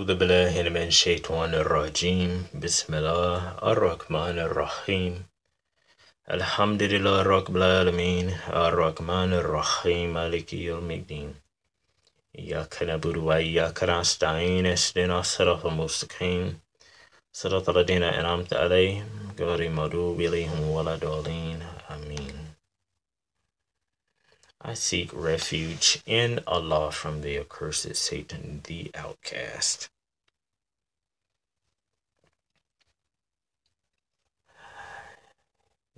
أعوذ بالله من الشيطان الرجيم بسم الله الرحمن الرحيم الحمد لله رب العالمين الرحمن الرحيم مالك يوم الدين إياك نعبد وإياك نستعين اهدنا الصراط المستقيم صراط الذين أنعمت عليهم غير المغضوب عليهم ولا الضالين آمين I seek refuge in Allah from the accursed Satan, the outcast.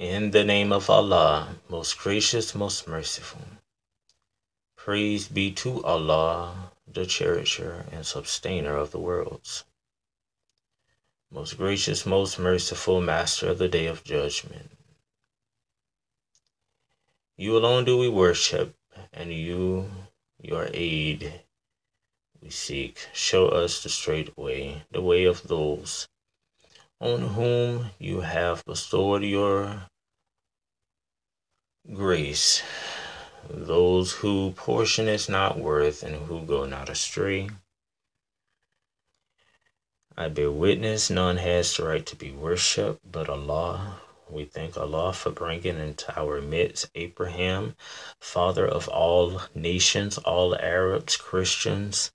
In the name of Allah, most gracious, most merciful. Praise be to Allah, the cherisher and sustainer of the worlds. Most gracious, most merciful, master of the day of judgment. You alone do we worship, and you, your aid, we seek. Show us the straight way, the way of those on whom you have bestowed your grace, those who portion is not worth and who go not astray. I bear witness none has the right to be worshipped but Allah we thank Allah for bringing into our midst Abraham, father of all nations, all Arabs, Christians,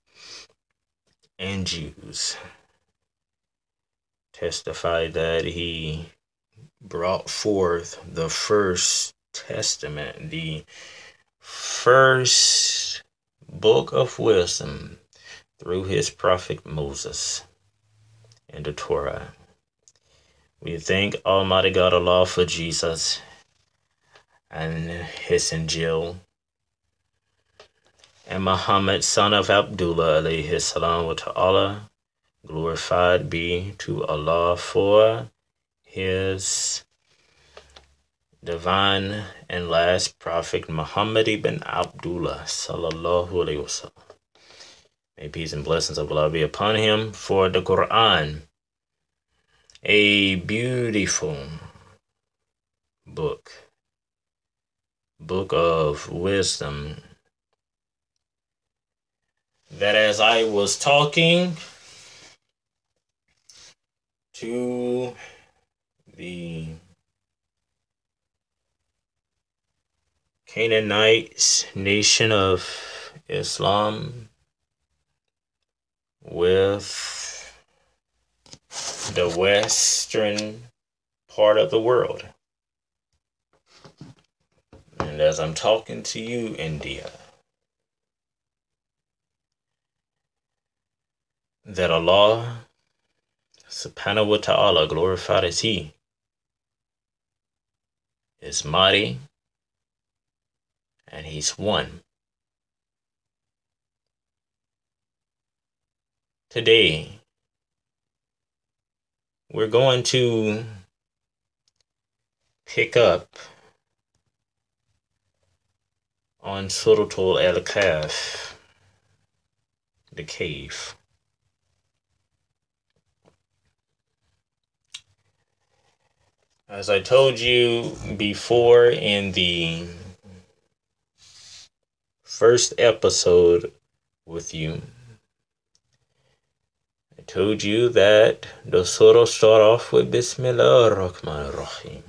and Jews. Testify that he brought forth the first testament, the first book of wisdom through his prophet Moses and the Torah. We thank Almighty God Allah for Jesus and his Injil. And Muhammad, son of Abdullah, alayhi salam wa ta'ala, glorified be to Allah for his divine and last prophet Muhammad ibn Abdullah, sallallahu alayhi wasallam. May peace and blessings of Allah be upon him for the Quran a beautiful book, book of wisdom. That as I was talking to the Canaanites, nation of Islam, with the western part of the world. And as I'm talking to you, India, that Allah subhanahu wa ta'ala, glorified is He, is mighty and He's one. Today, we're going to pick up on Suratul Al Kahf, the cave. As I told you before in the first episode with you, I told you that the surah start off with Bismillah ar-Rahman ar-Rahim.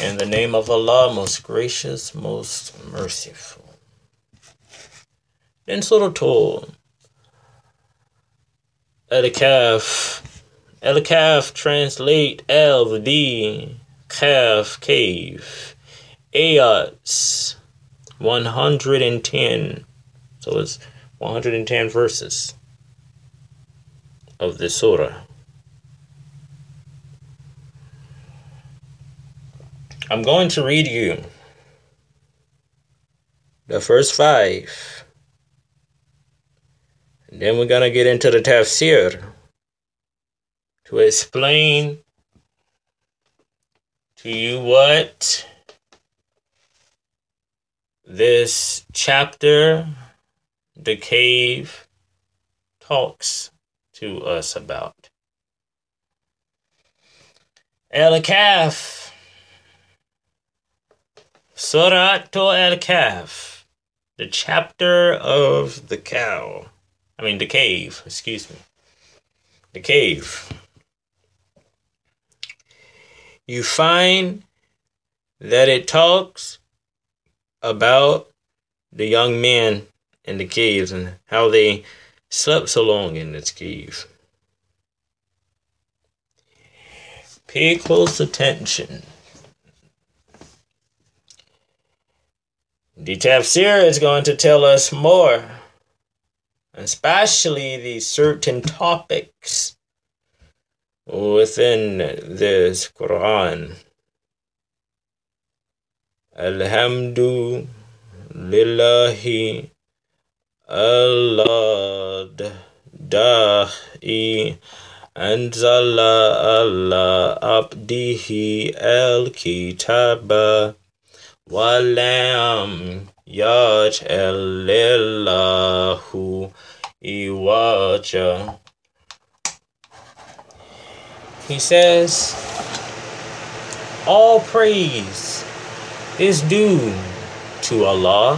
In the name of Allah, most gracious, most merciful. Then Surah told Al-Kahf. Al-Kahf translate L, D, Kahf, cave. Ayats, 110. So it's 110 verses of the surah. I'm going to read you the first five. And then we're going to get into the tafsir to explain to you what this chapter, the cave, talks to us about. El Kahf. Surah to El Kahf. The chapter of the cow. I mean, the cave, excuse me. The cave. You find that it talks about the young men in the caves and how they slept so long in this cave. Pay close attention. The tafsir is going to tell us more, especially the certain topics within this Quran. Alhamdu lillahi Allah dahi anzala ala abdihi al kitaba walam yaj'al lillahu iwaja. He says all praise is due to Allah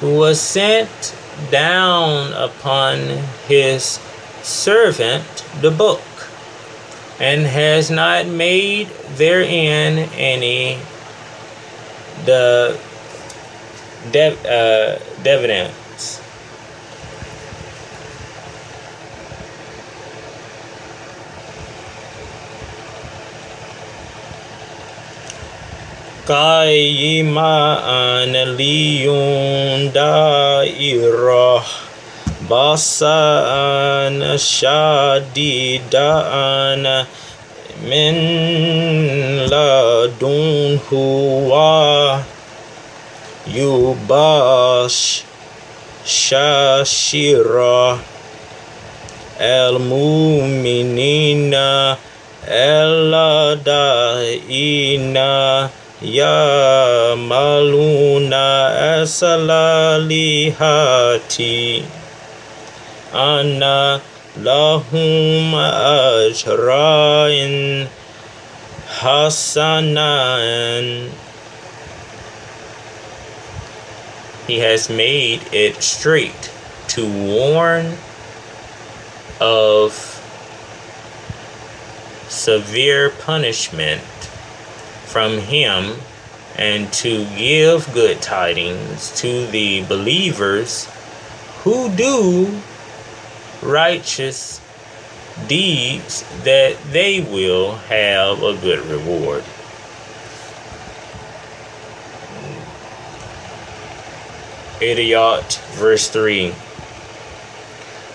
who was sent down upon his servant the book and has not made therein any the dev, uh, قائما أنا ليون دائرة بس أنا شديد أنا من لدنه يباش شاشرة المؤمنين الذين yamaluna asalalihati anna lahum ajrain hasanan. He has made it straight to warn of severe punishment from him and to give good tidings to the believers who do righteous deeds that they will have a good reward. Idiot, verse 3.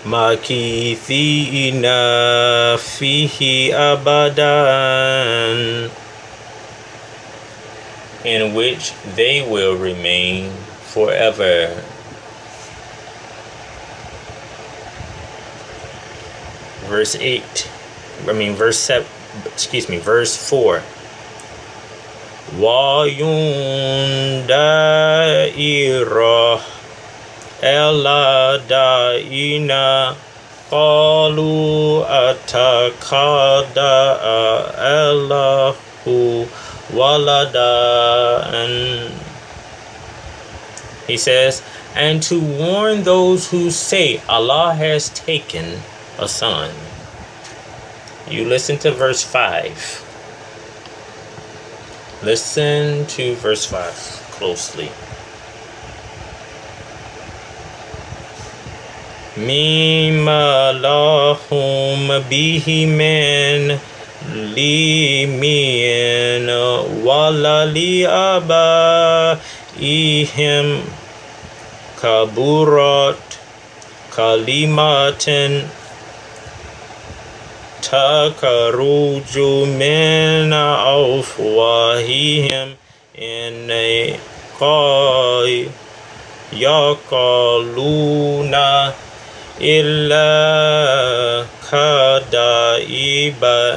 Makithina fihi abadan in which they will remain forever. Verse 8, I mean, verse 7, excuse me, verse 4. وَيُنْ دَائِرَةً أَلَّا دَائِنَا قَالُوا أَتَكَادَ أَلَّهُ walada and he says and to warn those who say Allah has taken a son. You listen to verse 5 listen to verse 5 closely. Mimma lahum bihi min لمن وللآبائهم كبرت كلمات تخرج من أفواههم إن يقولون إلا كدائبا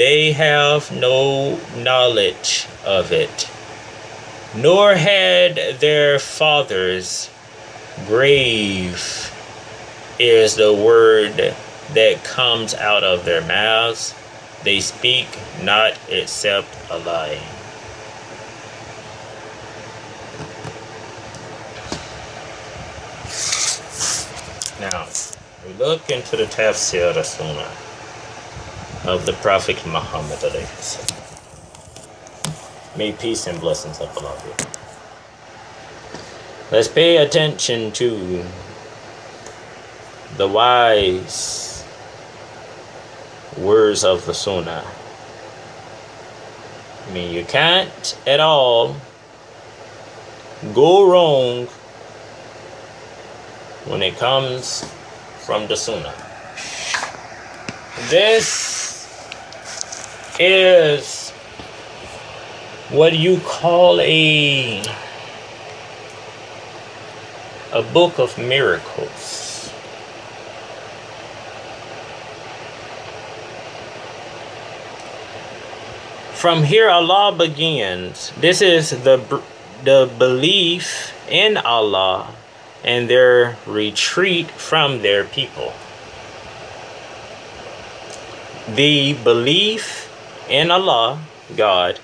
they have no knowledge of it, nor had their fathers. Grave is the word that comes out of their mouths. They speak not except a lie. Now, we look into the tafsir of Sunnah of the Prophet Muhammad. May peace and blessings of Allah be. Let's pay attention to the wise words of the Sunnah. I mean, you can't at all go wrong when it comes from the Sunnah. This is what you call a a book of miracles. From here Allah begins. This is the the belief in Allah and their retreat from their people. The belief in Allah, God,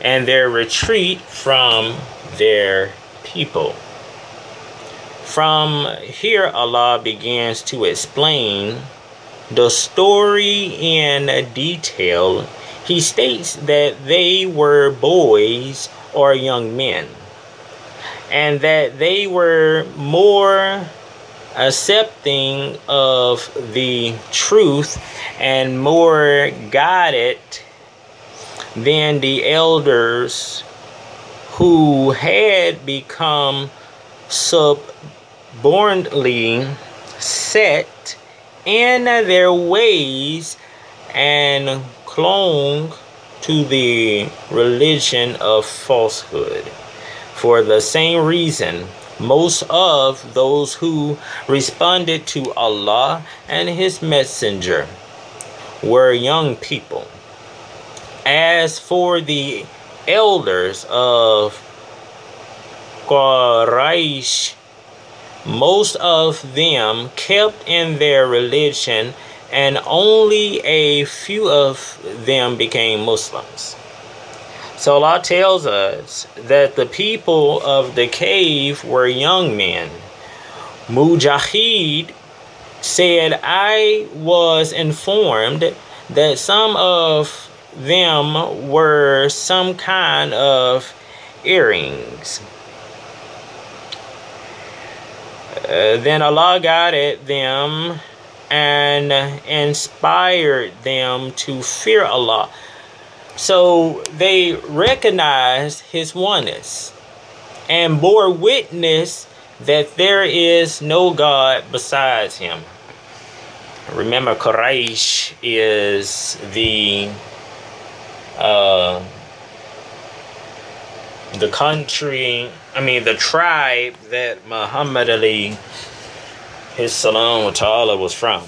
and their retreat from their people. From here, Allah begins to explain the story in detail. He states that they were boys or young men and that they were more accepting of the truth and more guided than the elders who had become subbornly set in their ways and clung to the religion of falsehood. For the same reason, most of those who responded to Allah and His Messenger were young people. As for the elders of Quraysh, most of them kept in their religion and only a few of them became Muslims. So Allah tells us that the people of the cave were young men. Mujahid said, I was informed that some of them were some kind of earrings. Uh, then Allah guided them and inspired them to fear Allah. So they recognized his oneness and bore witness that there is no God besides him. Remember, Quraysh is the uh, the country, I mean, the tribe that Muhammad Ali, his salam wa ta'ala, was from.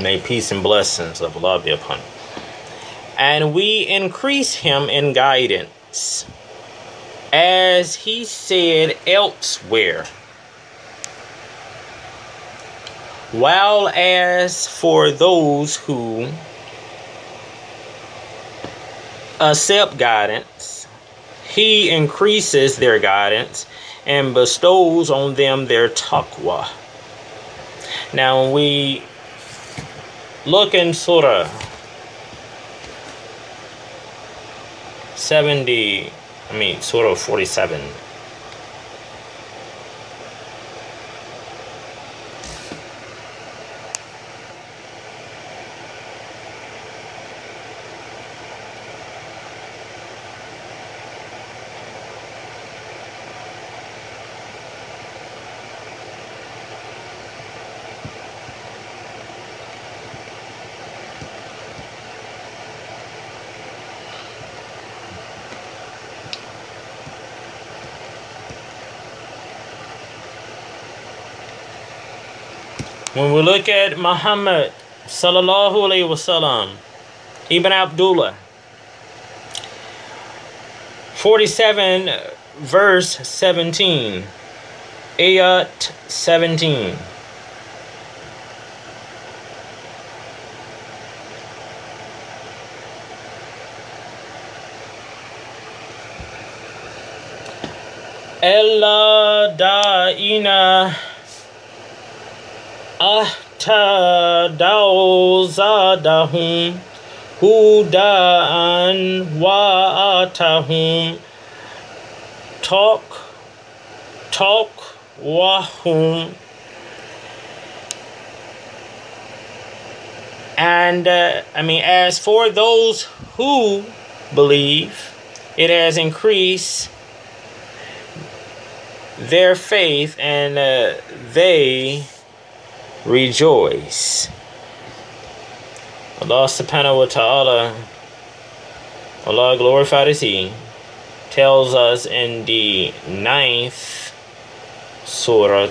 May peace and blessings of Allah be upon him and we increase him in guidance. As he said elsewhere, while as for those who Uh, accept guidance, he increases their guidance and bestows on them their taqwa. Now, when we look in Surah 70, I mean, of 47. When we look at Muhammad sallallahu alayhi wasallam, Ibn Abdullah, 47 verse 17, Ayat 17. Ella da'ina أهتدوا هدى وآتهم talk talk wahum and uh, I mean as for those who believe it has increased their faith and uh, they rejoice Allah subhanahu wa ta'ala Allah glorified is He tells us in the ninth surah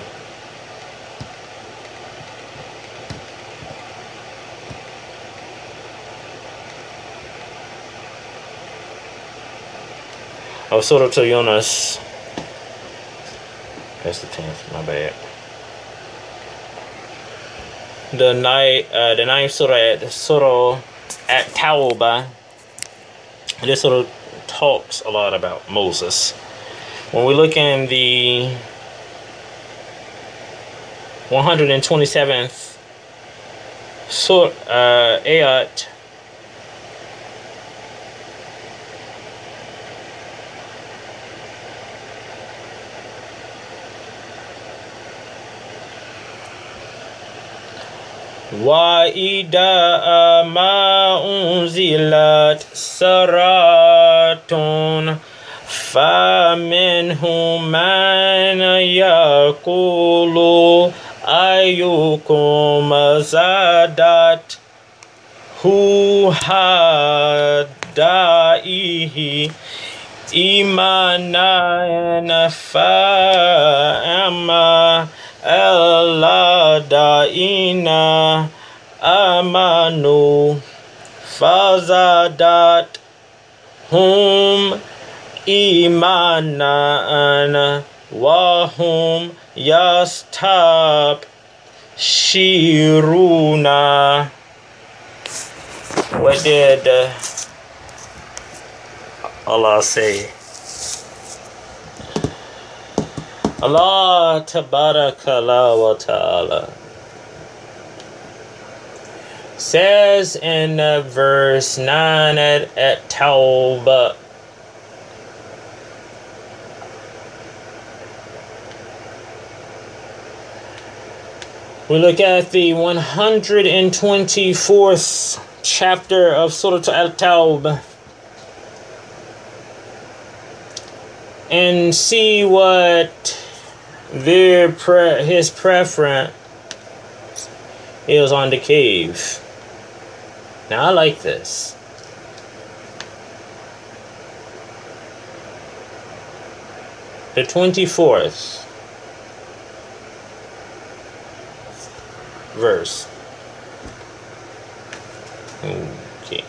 of Surah to Yunus. That's the tenth. My bad. The night, uh, the ninth surah at Surah at Tawbah. This surah talks a lot about Moses. When we look in the 127th surah, uh, ayat, وإذا ما أنزلت سرات فمنهم من يقول أيكم زادت هو هدائه إيمانا فأما Eladina amanu fazadat hum imanan wahum yastab shiruna. What did uh, Allah say? Allah tabarakala wa ta'ala says in uh, verse 9 at, at Tawbah We look at the 124th chapter of Surah Al Tawbah and see what their pre- his preference is on the cave. Now I like this. The 24th verse. Okay.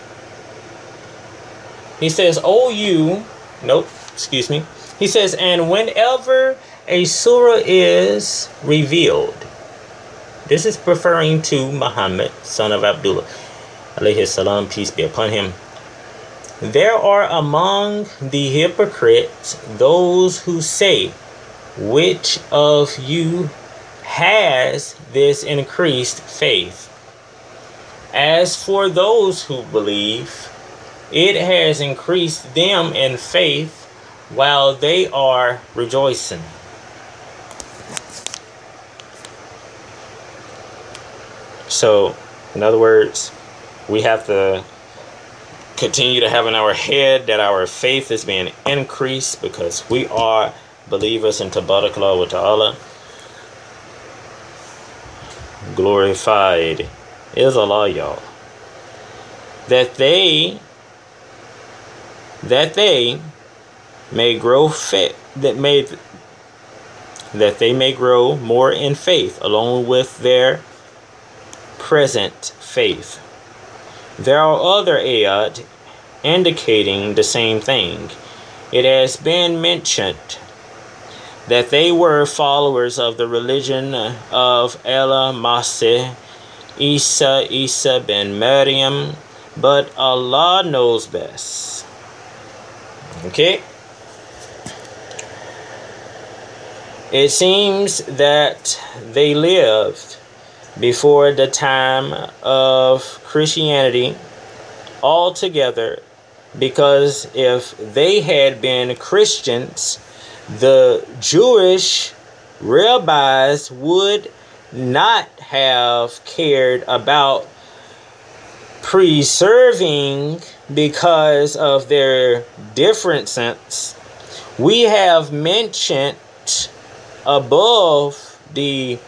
He says, Oh, you. Nope, excuse me. He says, And whenever a surah is revealed, this is referring to Muhammad, son of Abdullah, alayhi salam, peace be upon him. There are among the hypocrites those who say, Which of you has this increased faith? As for those who believe, it has increased them in faith while they are rejoicing. So, in other words, we have to continue to have in our head that our faith is being increased because we are believers in Tabarakallah wa ta'ala. Glorified is Allah, y'all. That they that they may grow fit that may that they may grow more in faith along with their present faith. There are other ayat indicating the same thing. It has been mentioned that they were followers of the religion of Ella Masih, Isa, Isa ben Maryam, but Allah knows best. Okay? It seems that they lived before the time of Christianity altogether because if they had been Christians, the Jewish rabbis would not have cared about preserving because of their differences. We have mentioned above the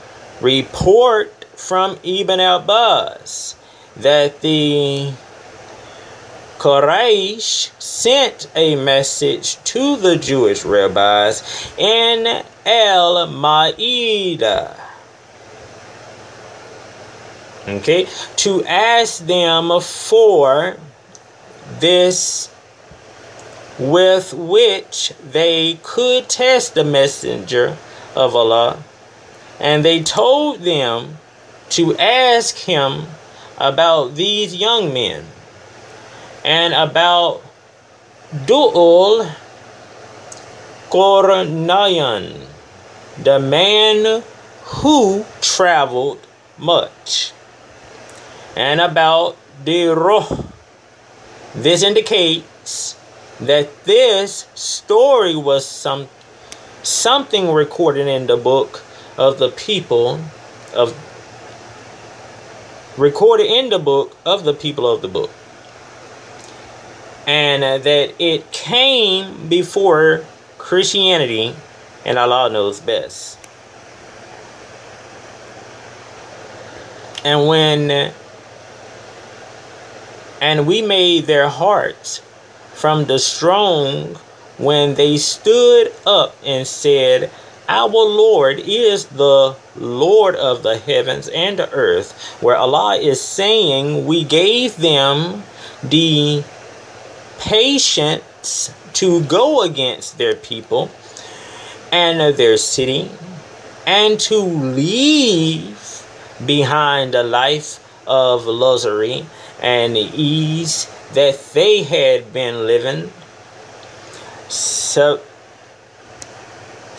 report from Ibn Abbas that the Quraysh sent a message to the Jewish rabbis in Al Madinah. Okay, to ask them for this with which they could test the messenger of Allah. And they told them to ask him about these young men and about Du'ul Qarnayan, the man who traveled much, and about Diroh. This indicates that this story was some something recorded in the book of the people of recorded in the book of the people of the book and uh, that it came before Christianity, and Allah knows best. And when and we made their hearts from the strong when they stood up and said, Our Lord is the Lord of the heavens and the earth, where Allah is saying, We gave them the patience to go against their people and their city and to leave behind the life of luxury and ease that they had been living. So,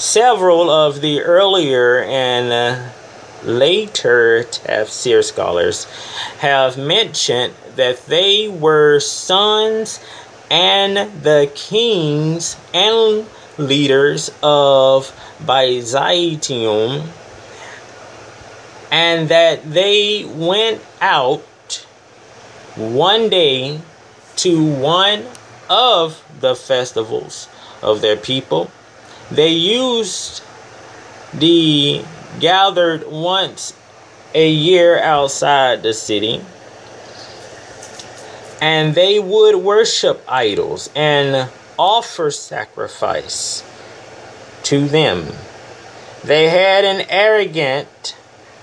several of the earlier and uh, later tafsir scholars have mentioned that they were sons and the kings and leaders of Byzantium, and that they went out one day to one of the festivals of their people. They used the gathered once a year outside the city and they would worship idols and offer sacrifice to them. They had an arrogant,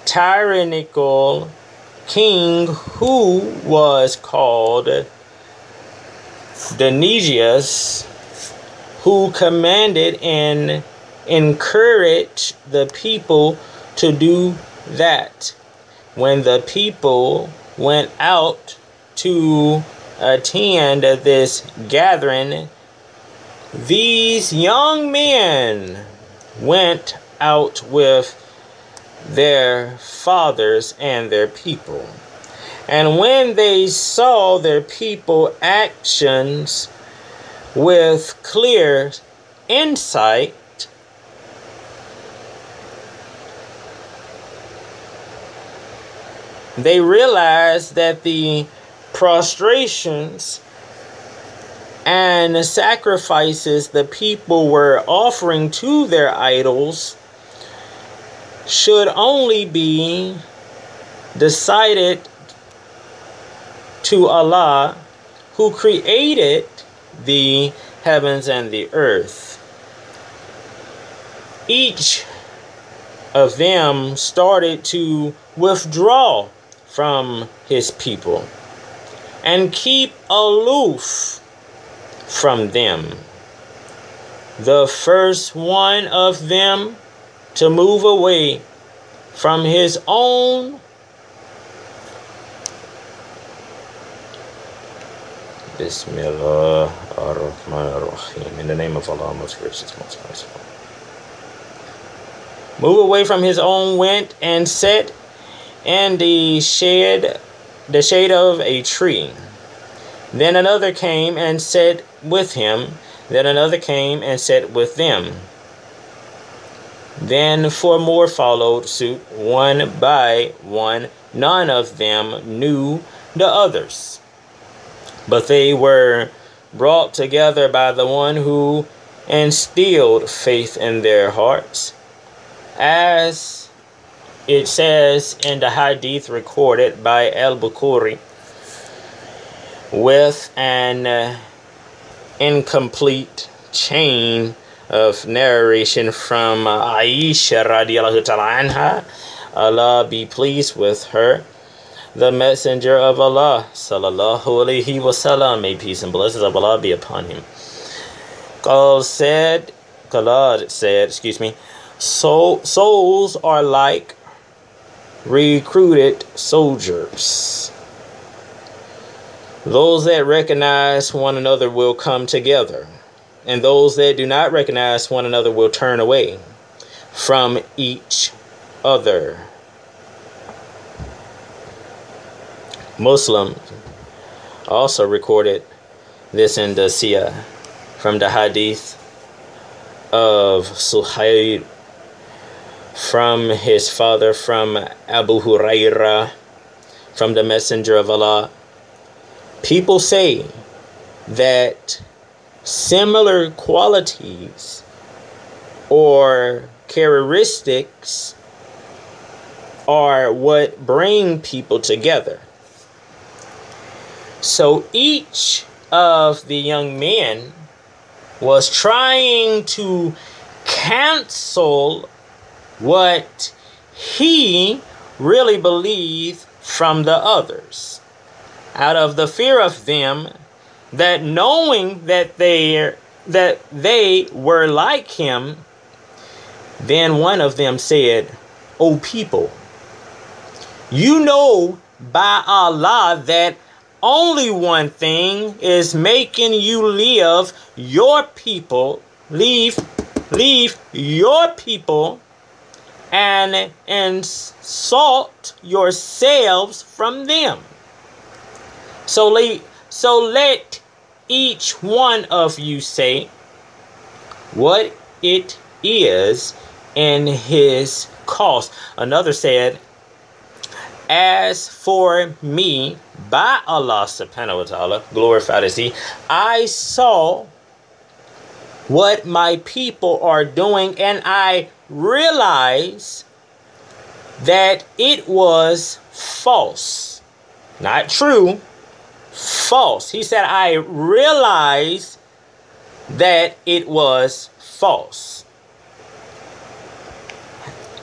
tyrannical king who was called Dionysius, who commanded and encouraged the people to do that. When the people went out to attend this gathering, these young men went out with their fathers and their people. And when they saw their people actions with clear insight, they realized that the prostrations and sacrifices the people were offering to their idols should only be decided to Allah who created the heavens and the earth. Each of them started to withdraw from his people and keep aloof from them. The first one of them to move away from his own Bismillah In the name of Allah, most gracious, most merciful. Move away from his own went and set in the shade the shade of a tree. Then another came and sat with him. Then another came and sat with them. Then four more followed suit, one by one. None of them knew the others. But they were brought together by the one who instilled faith in their hearts. As it says in the hadith recorded by Al Bukhari, with an uh, incomplete chain of narration from Aisha radiallahu ta'ala anha, Allah be pleased with her, the messenger of Allah sallallahu alaihi wasallam, may peace and blessings of Allah be upon him. God said, God said, excuse me, so souls are like recruited soldiers. Those that recognize one another will come together, and those that do not recognize one another will turn away from each other. Muslim also recorded this in the Sahih from the Hadith of Suhaib from his father, from Abu Huraira, from the Messenger of Allah. People say that similar qualities or characteristics are what bring people together. So each of the young men was trying to cancel what he really believed from the others. Out of the fear of them that knowing that they that they were like him then one of them said o people you know by Allah that only one thing is making you live your people leave leave your people and insult yourselves from them. So let so let each one of you say what it is in his cost another said as for me, by Allah subhanahu wa ta'ala, glorified is He, I saw what my people are doing and I realized that it was false. Not true, false. He said, I realized that it was false.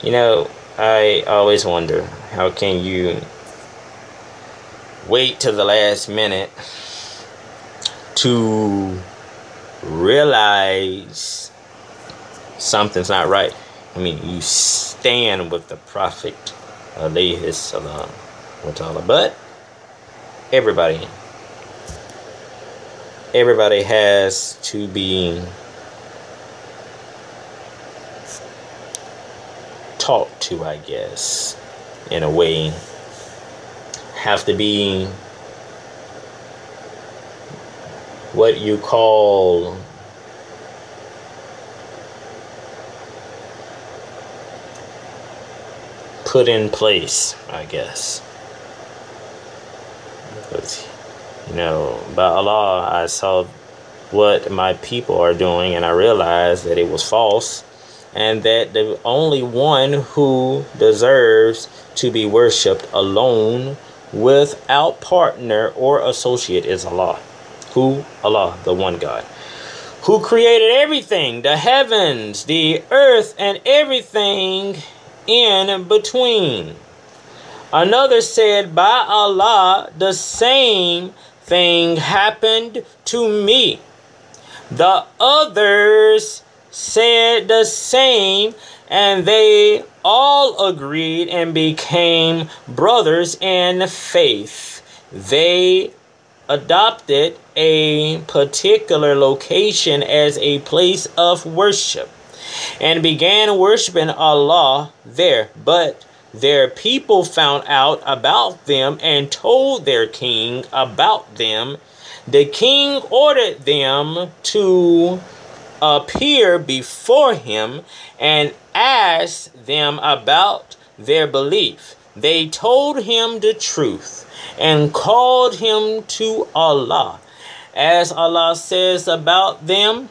You know, I always wonder how can you wait till the last minute to realize something's not right? I mean, you stand with the Prophet, alayhi salam, but everybody, everybody has to be taught to, I guess in a way have to be what you call put in place, I guess. Because, you know, by Allah, I saw what my people are doing and I realized that it was false and that the only one who deserves to be worshipped alone without partner or associate is Allah. Who? Allah, the one God. Who created everything, the heavens, the earth, and everything in between. Another said, By Allah, the same thing happened to me. The others said the same, and they all agreed and became brothers in faith. They adopted a particular location as a place of worship and began worshiping Allah there. But their people found out about them and told their king about them, the king ordered them to appear before him and ask them about their belief. They told him the truth and called him to Allah. As Allah says about them,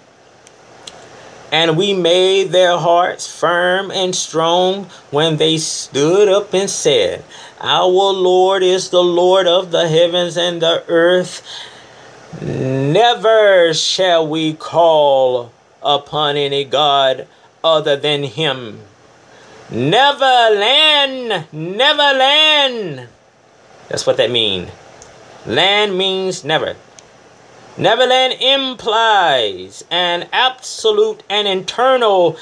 and we made their hearts firm and strong when they stood up and said, Our Lord is the Lord of the heavens and the earth. Never shall we call upon any God other than Him. Neverland, Neverland. That's what that means. Land means never. Neverland implies an absolute and internal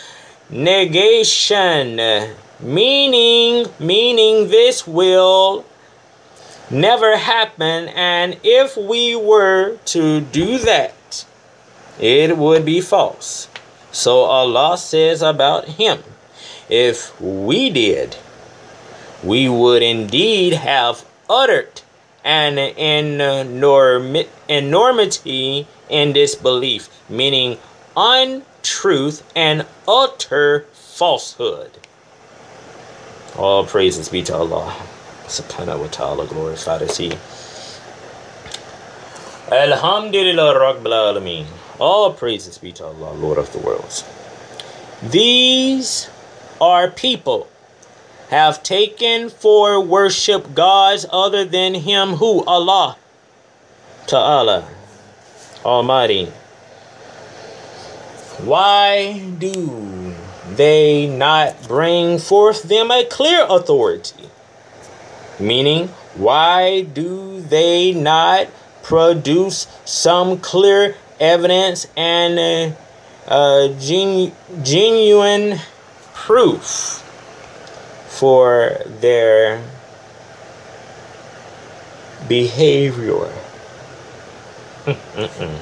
negation, meaning meaning this will never happen and if we were to do that it would be false. So Allah says about him, if we did, we would indeed have uttered an enormity in disbelief, meaning untruth and utter falsehood. All praises be to Allah. Subhanahu wa ta'ala, glorified is He. Alhamdulillah Rabbil Alameen. All praises be to Allah, Lord of the worlds. These are people have taken for worship gods other than him who Allah Ta'ala Almighty. Why do they not bring forth them a clear authority? Meaning, why do they not produce some clear evidence and uh, uh, genu- genuine proof for their behavior. Mm-mm.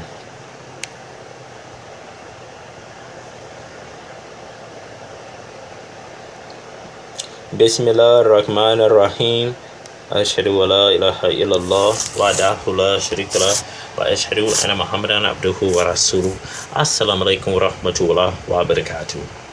Bismillah Rahman, Rahim. أشهد أن لا إله إلا الله وحده لا شريك له وأشهد أن محمدا عبده ورسوله. السلام عليكم ورحمة الله وبركاته.